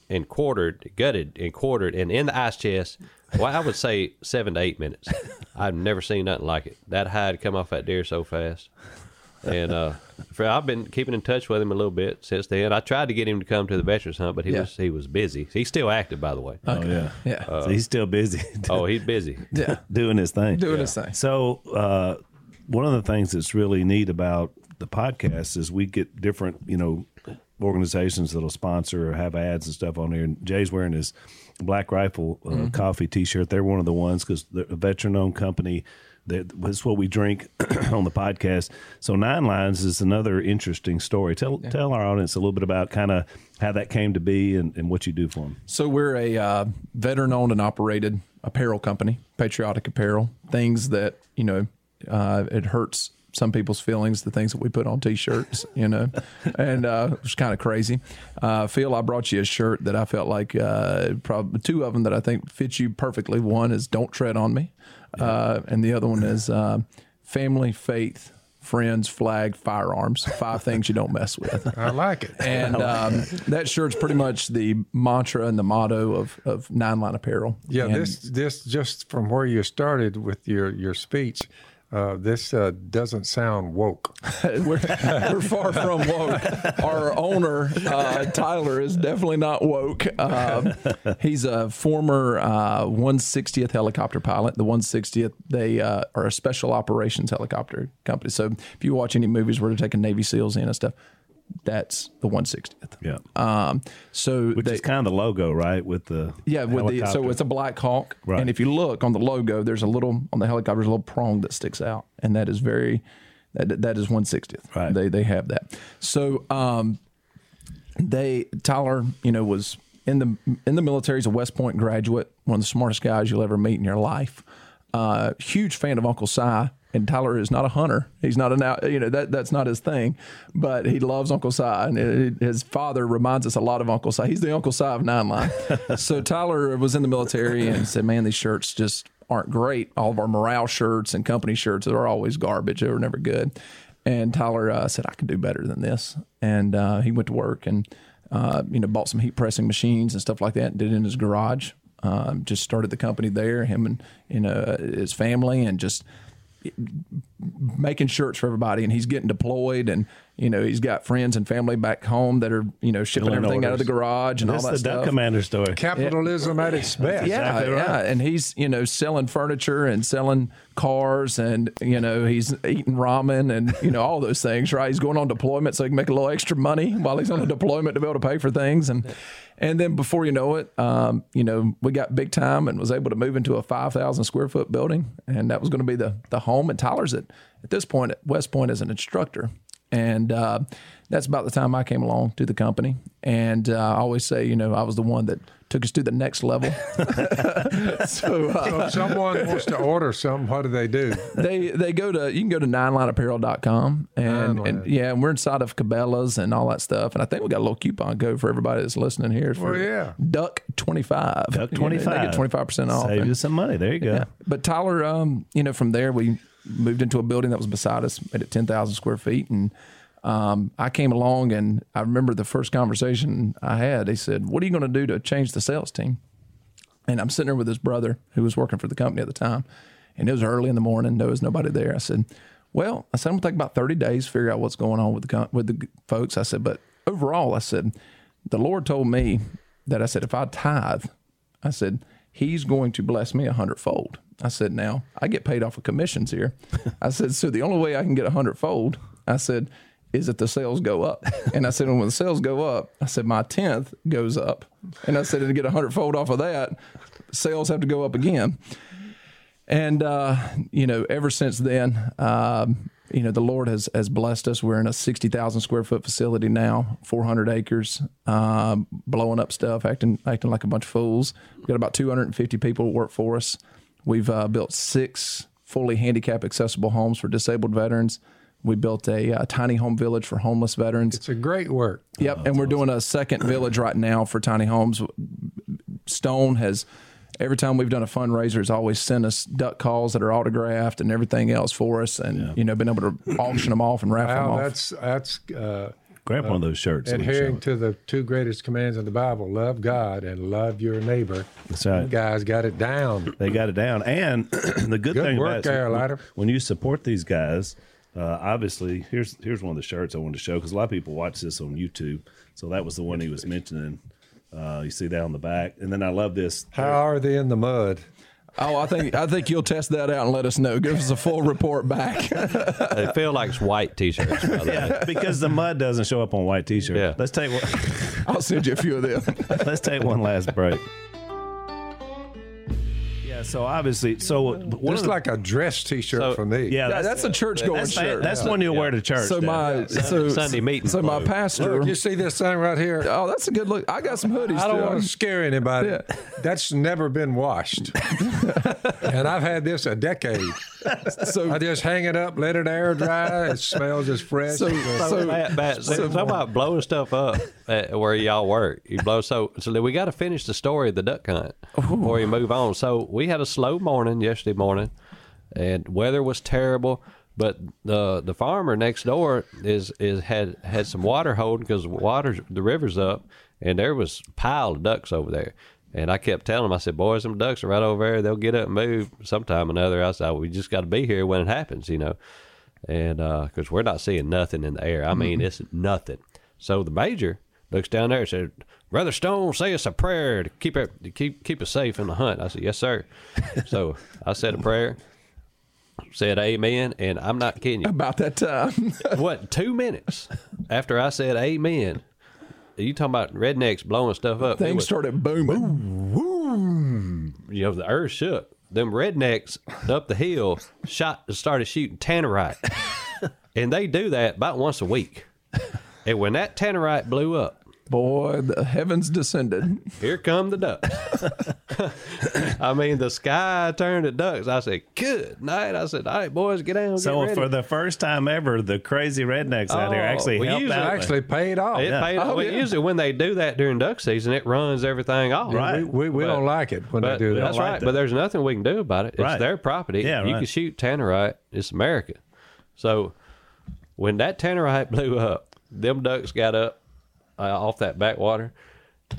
and quartered, gutted and quartered, and in the ice chest. Well, I would say seven to eight minutes. I've never seen nothing like it. That hide come off that deer so fast. And uh, for, I've been keeping in touch with him a little bit since then. I tried to get him to come to the veterans hunt, but he Yeah. was he was busy. He's still active, by the way. Oh yeah. yeah so he's still busy. Oh, he's busy. yeah doing his thing. doing his thing. So, uh, one of the things that's really neat about the podcast is we get different, you know, organizations that'll sponsor or have ads and stuff on here. And Jay's wearing his Black Rifle uh, coffee T-shirt. They're one of the ones because they're a veteran-owned company. That was what we drink on the podcast. So Nine Lines is another interesting story. Tell tell our audience a little bit about kind of how that came to be and, and what you do for them. So we're a uh, veteran-owned and operated apparel company, patriotic apparel, things that you know Uh, it hurts some people's feelings, the things that we put on t-shirts, you know, and uh, it was kind of crazy. Uh, Phil, I brought you a shirt that I felt like uh, probably two of them that I think fit you perfectly. One is "Don't Tread on Me," uh, and the other one is uh, "Family, Faith, Friends, Flag, Firearms." Five things you don't mess with. I like it. And um, that shirt's pretty much the mantra and the motto of, of Nine Line Apparel. Yeah, And- this this just from where you started with your your speech, uh, this uh, doesn't sound woke. we're, we're far from woke. Our owner, uh, Tyler, is definitely not woke. Um, he's a former uh, 160th helicopter pilot. The 160th, they uh, are a special operations helicopter company. So if you watch any movies where they're taking Navy SEALs in and stuff, that's the 160th. Yeah. Um, so Which they, is kind of the logo, right? With the yeah, with the, so it's a Black Hawk, Right. and if you look on the logo, there's a little on the helicopter, there's a little prong that sticks out, and that is very that that is one sixtieth. Right. They they have that. So um, they Tyler, you know, was in the in the military. He's a West Point graduate, one of the smartest guys you'll ever meet in your life. Uh, huge fan of Uncle Si. And Tyler is not a hunter. He's not an you know, that that's not his thing, but he loves Uncle Si. And it, his father reminds us a lot of Uncle Si. He's the Uncle Si of Nine Line. so Tyler was in the military and said, man, these shirts just aren't great. All of our morale shirts and company shirts are always garbage. They were never good. And Tyler uh, said, I can do better than this. And uh, he went to work and, uh, you know, bought some heat pressing machines and stuff like that and did it in his garage. Um, just started the company there, him and, you know, his family and just making shirts for everybody. And he's getting deployed and, you know, he's got friends and family back home that are, you know, shipping Filling everything out of the garage and This all is that the Duck stuff. Commander story. Capitalism at its best. Yeah, Exactly yeah, and he's you know selling furniture and selling cars, and you know he's eating ramen and you know all those things. Right, he's going on deployment so he can make a little extra money while he's on a deployment to be able to pay for things, and and then before you know it, um, you know we got big time and was able to move into a five thousand square foot building, and that was going to be the the home. And Tyler's at at this point at West Point as an instructor, and uh, that's about the time I came along to the company. And uh, I always say, you know, I was the one that took us to the next level. so uh, So if someone wants to order something, what do they do? they they go to you can go to ninelineapparel.com and, Nine and yeah, and we're inside of Cabela's and all that stuff. And I think we got a little coupon code for everybody that's listening here. For Well, yeah. Duck twenty five. Duck twenty They five. get twenty five percent off. Save And- you some money. There you go. yeah. But Tyler, um, you know, from there we moved into a building that was beside us, made it ten thousand square feet, and um, I came along and I remember the first conversation I had. They said, "What are you going to do to change the sales team?" And I'm sitting there with his brother who was working for the company at the time, and it was early in the morning. There was nobody there. I said, "Well, I said I'm gonna take about 30 days to figure out what's going on with the co- with the folks." I said, "But overall, I said the Lord told me that I said if I tithe, I said He's going to bless me a hundredfold." I said, "Now I get paid off of commissions here." I said, "So the only way I can get a hundredfold," I said. Is that the sales go up? And I said, when the sales go up, I said my tenth goes up, and I said to get a hundredfold off of that, sales have to go up again. And uh, you know, ever since then, um, you know, the Lord has has blessed us. We're in a sixty thousand square foot facility now, four hundred acres, um, blowing up stuff, acting acting like a bunch of fools. We've got about two hundred and fifty people work for us. We've uh, built six fully handicap accessible homes for disabled veterans. We built a, uh tiny home village for homeless veterans. It's a great work. Yep, and we're doing a second village right now for tiny homes. Stone has every time we've done a fundraiser, has always sent us duck calls that are autographed and everything else for us, and you know, been able to auction them off and raffle them Wow, off. that's that's uh, Grab one of those shirts. so we can show adhering to the two greatest commands in the Bible: love God and love your neighbor. That's right. You guys got it down. They got it down. And the good, Good thing work about it, when- when you support these guys, uh, obviously, here's here's one of the shirts I wanted to show because a lot of people watch this on YouTube. So that was the one he was mentioning. Uh, you see that on the back, and then I love this. How are they in the mud? Oh, I think I think you'll test that out and let us know. Give us a full report back. They feel like it's white t-shirts. by the way. Yeah, because the mud doesn't show up on white t-shirt. Yeah. Let's take one. I'll send you a few of them. Let's take one last break. Yeah, So obviously, so one of Just the- like a dress T-shirt So- for me. yeah, Yeah, that's a church going that's, shirt. that's one you'll wear to church. so then. my so Sunday meeting So my clothes. pastor. Look, you see this thing right here? oh, that's a good look. I got some hoodies. I don't too. want to scare anybody. Yeah. That's never been washed. and I've had this a decade. So I just hang it up, let it air dry. It smells as fresh. So- So, So- Matt, Matt, so, talk about blowing stuff up at where y'all work. You blow so so we got to finish the story of the duck hunt before you move on. So we had a slow morning yesterday morning, and weather was terrible. But the the farmer next door is is had had some water holding because water the river's up, and there was a pile of ducks over there. And I kept telling him, I said, "Boys, them ducks are right over there. They'll get up and move sometime or another." I said, "We just got to be here when it happens, you know." and uh, because we're not seeing nothing in the air. I mean, it's nothing. So the major looks down there and said, "Brother Stone, say us a prayer to keep it, to keep keep us safe in the hunt." I said, "Yes, sir." so I said a prayer, said Amen, and I'm not kidding you. about that time. what two minutes after I said Amen? Are you talking about rednecks blowing stuff up? Things was- started booming. you know, the earth shook. Them rednecks up the hill shot started shooting tannerite, and they do that about once a week. And when that tannerite blew up, Boy, the heavens descended. here come the ducks. I mean, the sky turned to ducks. I said, "Good night." I said, "All right, boys, get down." So get for the first time ever, the crazy rednecks out here Oh, actually we helped usually out. actually paid off. it paid, Oh, well, yeah. usually when they do that during duck season, it runs everything off. Right. We, we, we But- don't like it when they do that. that's like right. that. But there's nothing we can do about it. It's Right. their property. Yeah, you right. can shoot tannerite. It's America. So when that tannerite blew up, them ducks got up uh, off that backwater,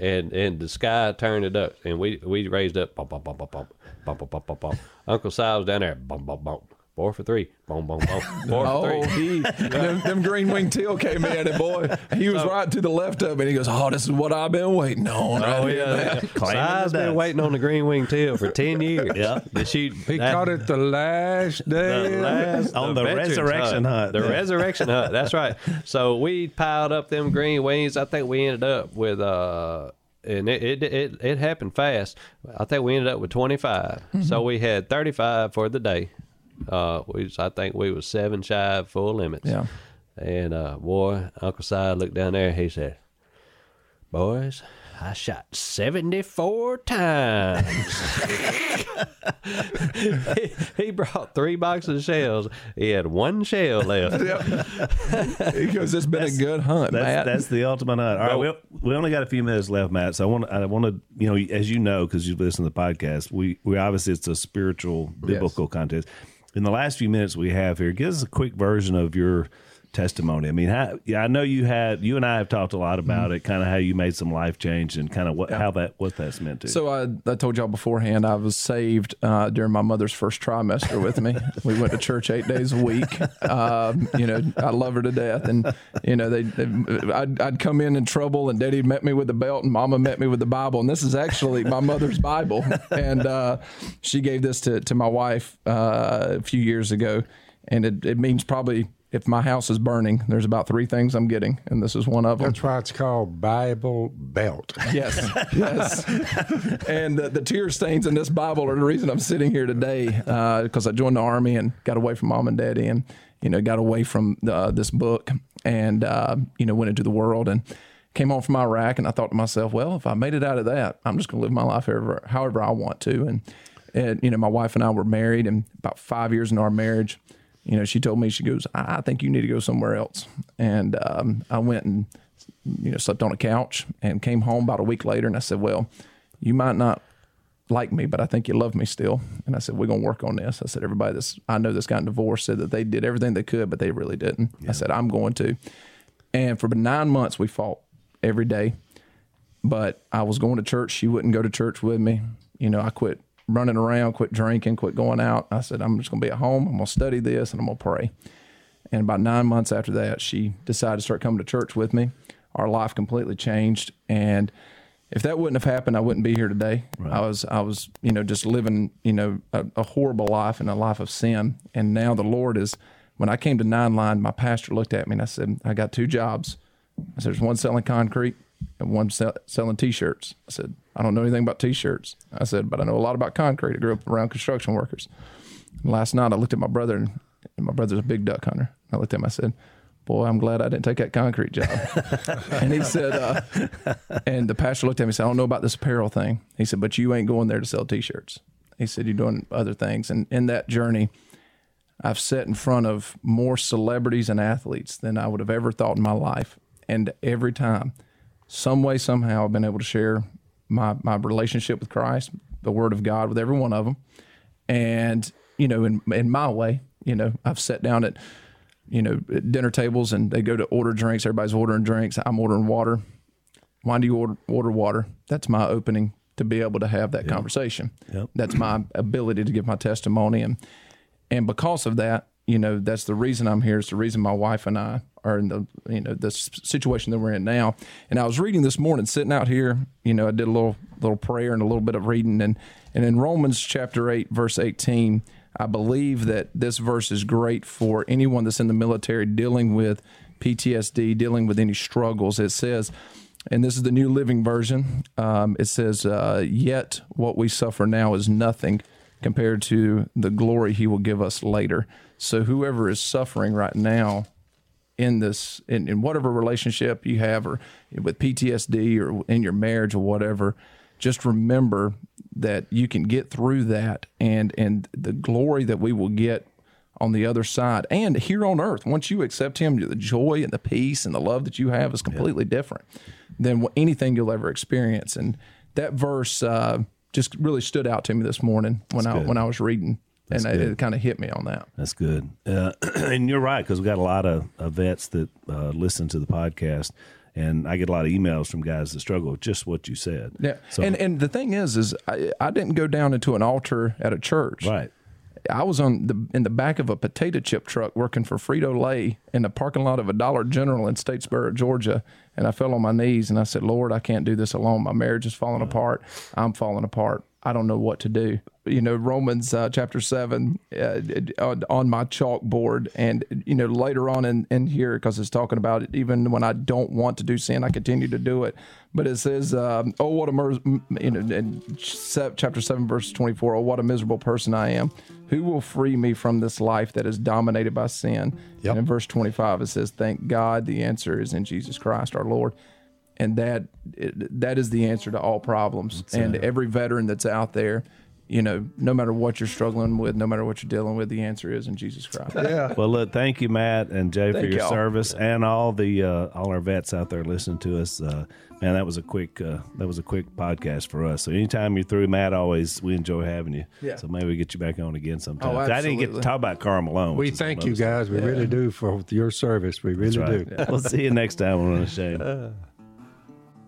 and and the sky turned it up, and we we raised up. Bump, bump, bump, bump, bump, bump, bump, bump, bump. Uncle Si was down there. Bump, bump, bump. Four for three. Boom, boom, boom. Four for Oh, three. he them, them green wing teal came in, and boy, he was right to the left of it. He goes, "Oh, this is what I've been waiting on." right Oh here, yeah, man." Claiming Si's the been waiting on the green wing teal for ten years. Yeah. to shoot. He that- caught it the last day. the last On the veterans resurrection hunt. The resurrection hunt. That's right. So we piled up them green wings. I think we ended up with uh and it it it, it happened fast. I think we ended up with 25. So we had 35 for the day. Uh we I think we was seven shy of full limits. Yeah. And uh boy, Uncle Si looked down there he said, "Boys, I shot 74 times. he, he brought three boxes of shells. He had one shell left. He goes, "It's been a good hunt, That's, Matt." that's the ultimate hunt. All right, we, we only got a few minutes left, Matt. So I want I want to you know as you know because you've listened to the podcast, we we obviously it's a spiritual biblical contest. In the last few minutes we have here, give us a quick version of your testimony. I mean, how, yeah, I know you had you and I have talked a lot about it, kind of how you made some life change and kind of what how that what that's meant to. So I, I told y'all beforehand I was saved uh, during my mother's first trimester with me. we went to church eight days a week. Um, you know, I love her to death, and you know, they, they I'd, I'd come in in trouble, and Daddy met me with the belt, and Mama met me with the Bible, and this is actually my mother's Bible, and uh, she gave this to to my wife uh, a few years ago, and it, it means probably. If my house is burning, there's about three things I'm getting, and this is one of them. That's why it's called Bible Belt. Yes, yes. and the, the tear stains in this Bible are the reason I'm sitting here today because I joined the army and got away from mom and daddy and, you know, got away from uh, this book and, uh, you know, went into the world and came home from Iraq. And I thought to myself, well, if I made it out of that, I'm just going to live my life however, however I want to. And, and, you know, my wife and I were married and about five years into our marriage, you know, she told me, she goes, I I think you need to go somewhere else. And um, I went and, you know, slept on a couch and came home about a week later. And I said, well, you might not like me, but I think you love me still. And I said, we're going to work on this. I said, everybody that's, I know that's gotten divorced said that they did everything they could, but they really didn't. I said, I'm going to. And for nine months, we fought every day. But I was going to church. She wouldn't go to church with me. You know, I quit running around, quit drinking, quit going out. I said, I'm just going to be at home. I'm going to study this and I'm going to pray. And about nine months after that, she decided to start coming to church with me. Our life completely changed. And if that wouldn't have happened, I wouldn't be here today. I was, I was, you know, just living, you know, a, a horrible life and a life of sin. And now the Lord is. When I came to Nine Line, my pastor looked at me and I said, "I got two jobs." I said, "There's one selling concrete and one sell, selling T-shirts." I said, I don't know anything about t-shirts. I said, but I know a lot about concrete. I grew up around construction workers. And last night I looked at my brother, and, and my brother's a big duck hunter. I looked at him. I said, "Boy, I'm glad I didn't take that concrete job." and he said, uh, and the pastor looked at me and said, "I don't know about this apparel thing." He said, "But you ain't going there to sell t-shirts." He said, "You're doing other things." And in that journey, I've sat in front of more celebrities and athletes than I would have ever thought in my life. And every time, some way, somehow, I've been able to share my, my relationship with Christ, the Word of God with every one of them. And, you know, in, in my way, you know, I've sat down at, you know, at dinner tables and they go to order drinks. Everybody's ordering drinks. I'm ordering water. Why do you order, order water? That's my opening to be able to have that conversation. Yep. That's my ability to give my testimony. And, and because of that, you know, that's the reason I'm here. It's the reason my wife and I are in the, you know, the situation that we're in now. And I was reading this morning, sitting out here, you know, I did a little, little prayer and a little bit of reading. And, and in Romans chapter 8, verse 18, I believe that this verse is great for anyone that's in the military dealing with PTSD, dealing with any struggles. It says, and this is the New Living Version. Um, it says, uh, "Yet what we suffer now is nothing compared to the glory He will give us later." So whoever is suffering right now in this, in, in whatever relationship you have, or with PTSD, or in your marriage, or whatever, just remember that you can get through that, and and the glory that we will get on the other side. And here on earth once you accept him the joy and the peace and the love that you have is completely different than anything you'll ever experience. And that verse uh, just really stood out to me this morning when I good. when I was reading and it, good. it kind of hit me on that That's good. Uh, and you're right, because we got a lot of, of vets that uh, listen to the podcast. And I get a lot of emails from guys that struggle with just what you said. yeah So, and and the thing is is I, I didn't go down into an altar at a church right. I was on the in the back of a potato chip truck working for Frito Lay in the parking lot of a Dollar General in Statesboro, Georgia, and I fell on my knees and I said, "Lord, I can't do this alone. My marriage is falling apart. I'm falling apart. I don't know what to do." You know, Romans uh, chapter seven uh, on- my chalkboard, and you know later on in, in here because it's talking about it. Even when I don't want to do sin, I continue to do it. But it says, um, "Oh, what a mer- you know," in chapter seven, verse twenty-four. Oh, what a miserable person I am. Who will free me from this life that is dominated by sin? Yep. And in verse 25, it says, Thank God the answer is in Jesus Christ our Lord. And that that is the answer to all problems. and every veteran that's out there, you know, no matter what you're struggling with, no matter what you're dealing with, the answer is in Jesus Christ. Yeah. Well, look, thank you, Matt and Jay, for your y'all. service, and all the uh, all our vets out there listening to us. Uh, man, that was a quick uh, that was a quick podcast for us. So anytime you're through, Matt, always we enjoy having you. Yeah. So maybe we get you back on again sometime. Oh, I didn't get to talk about Karl Malone. We thank you guys. We really do for your service. We really That's do. right. We'll see you next time on Unashamed.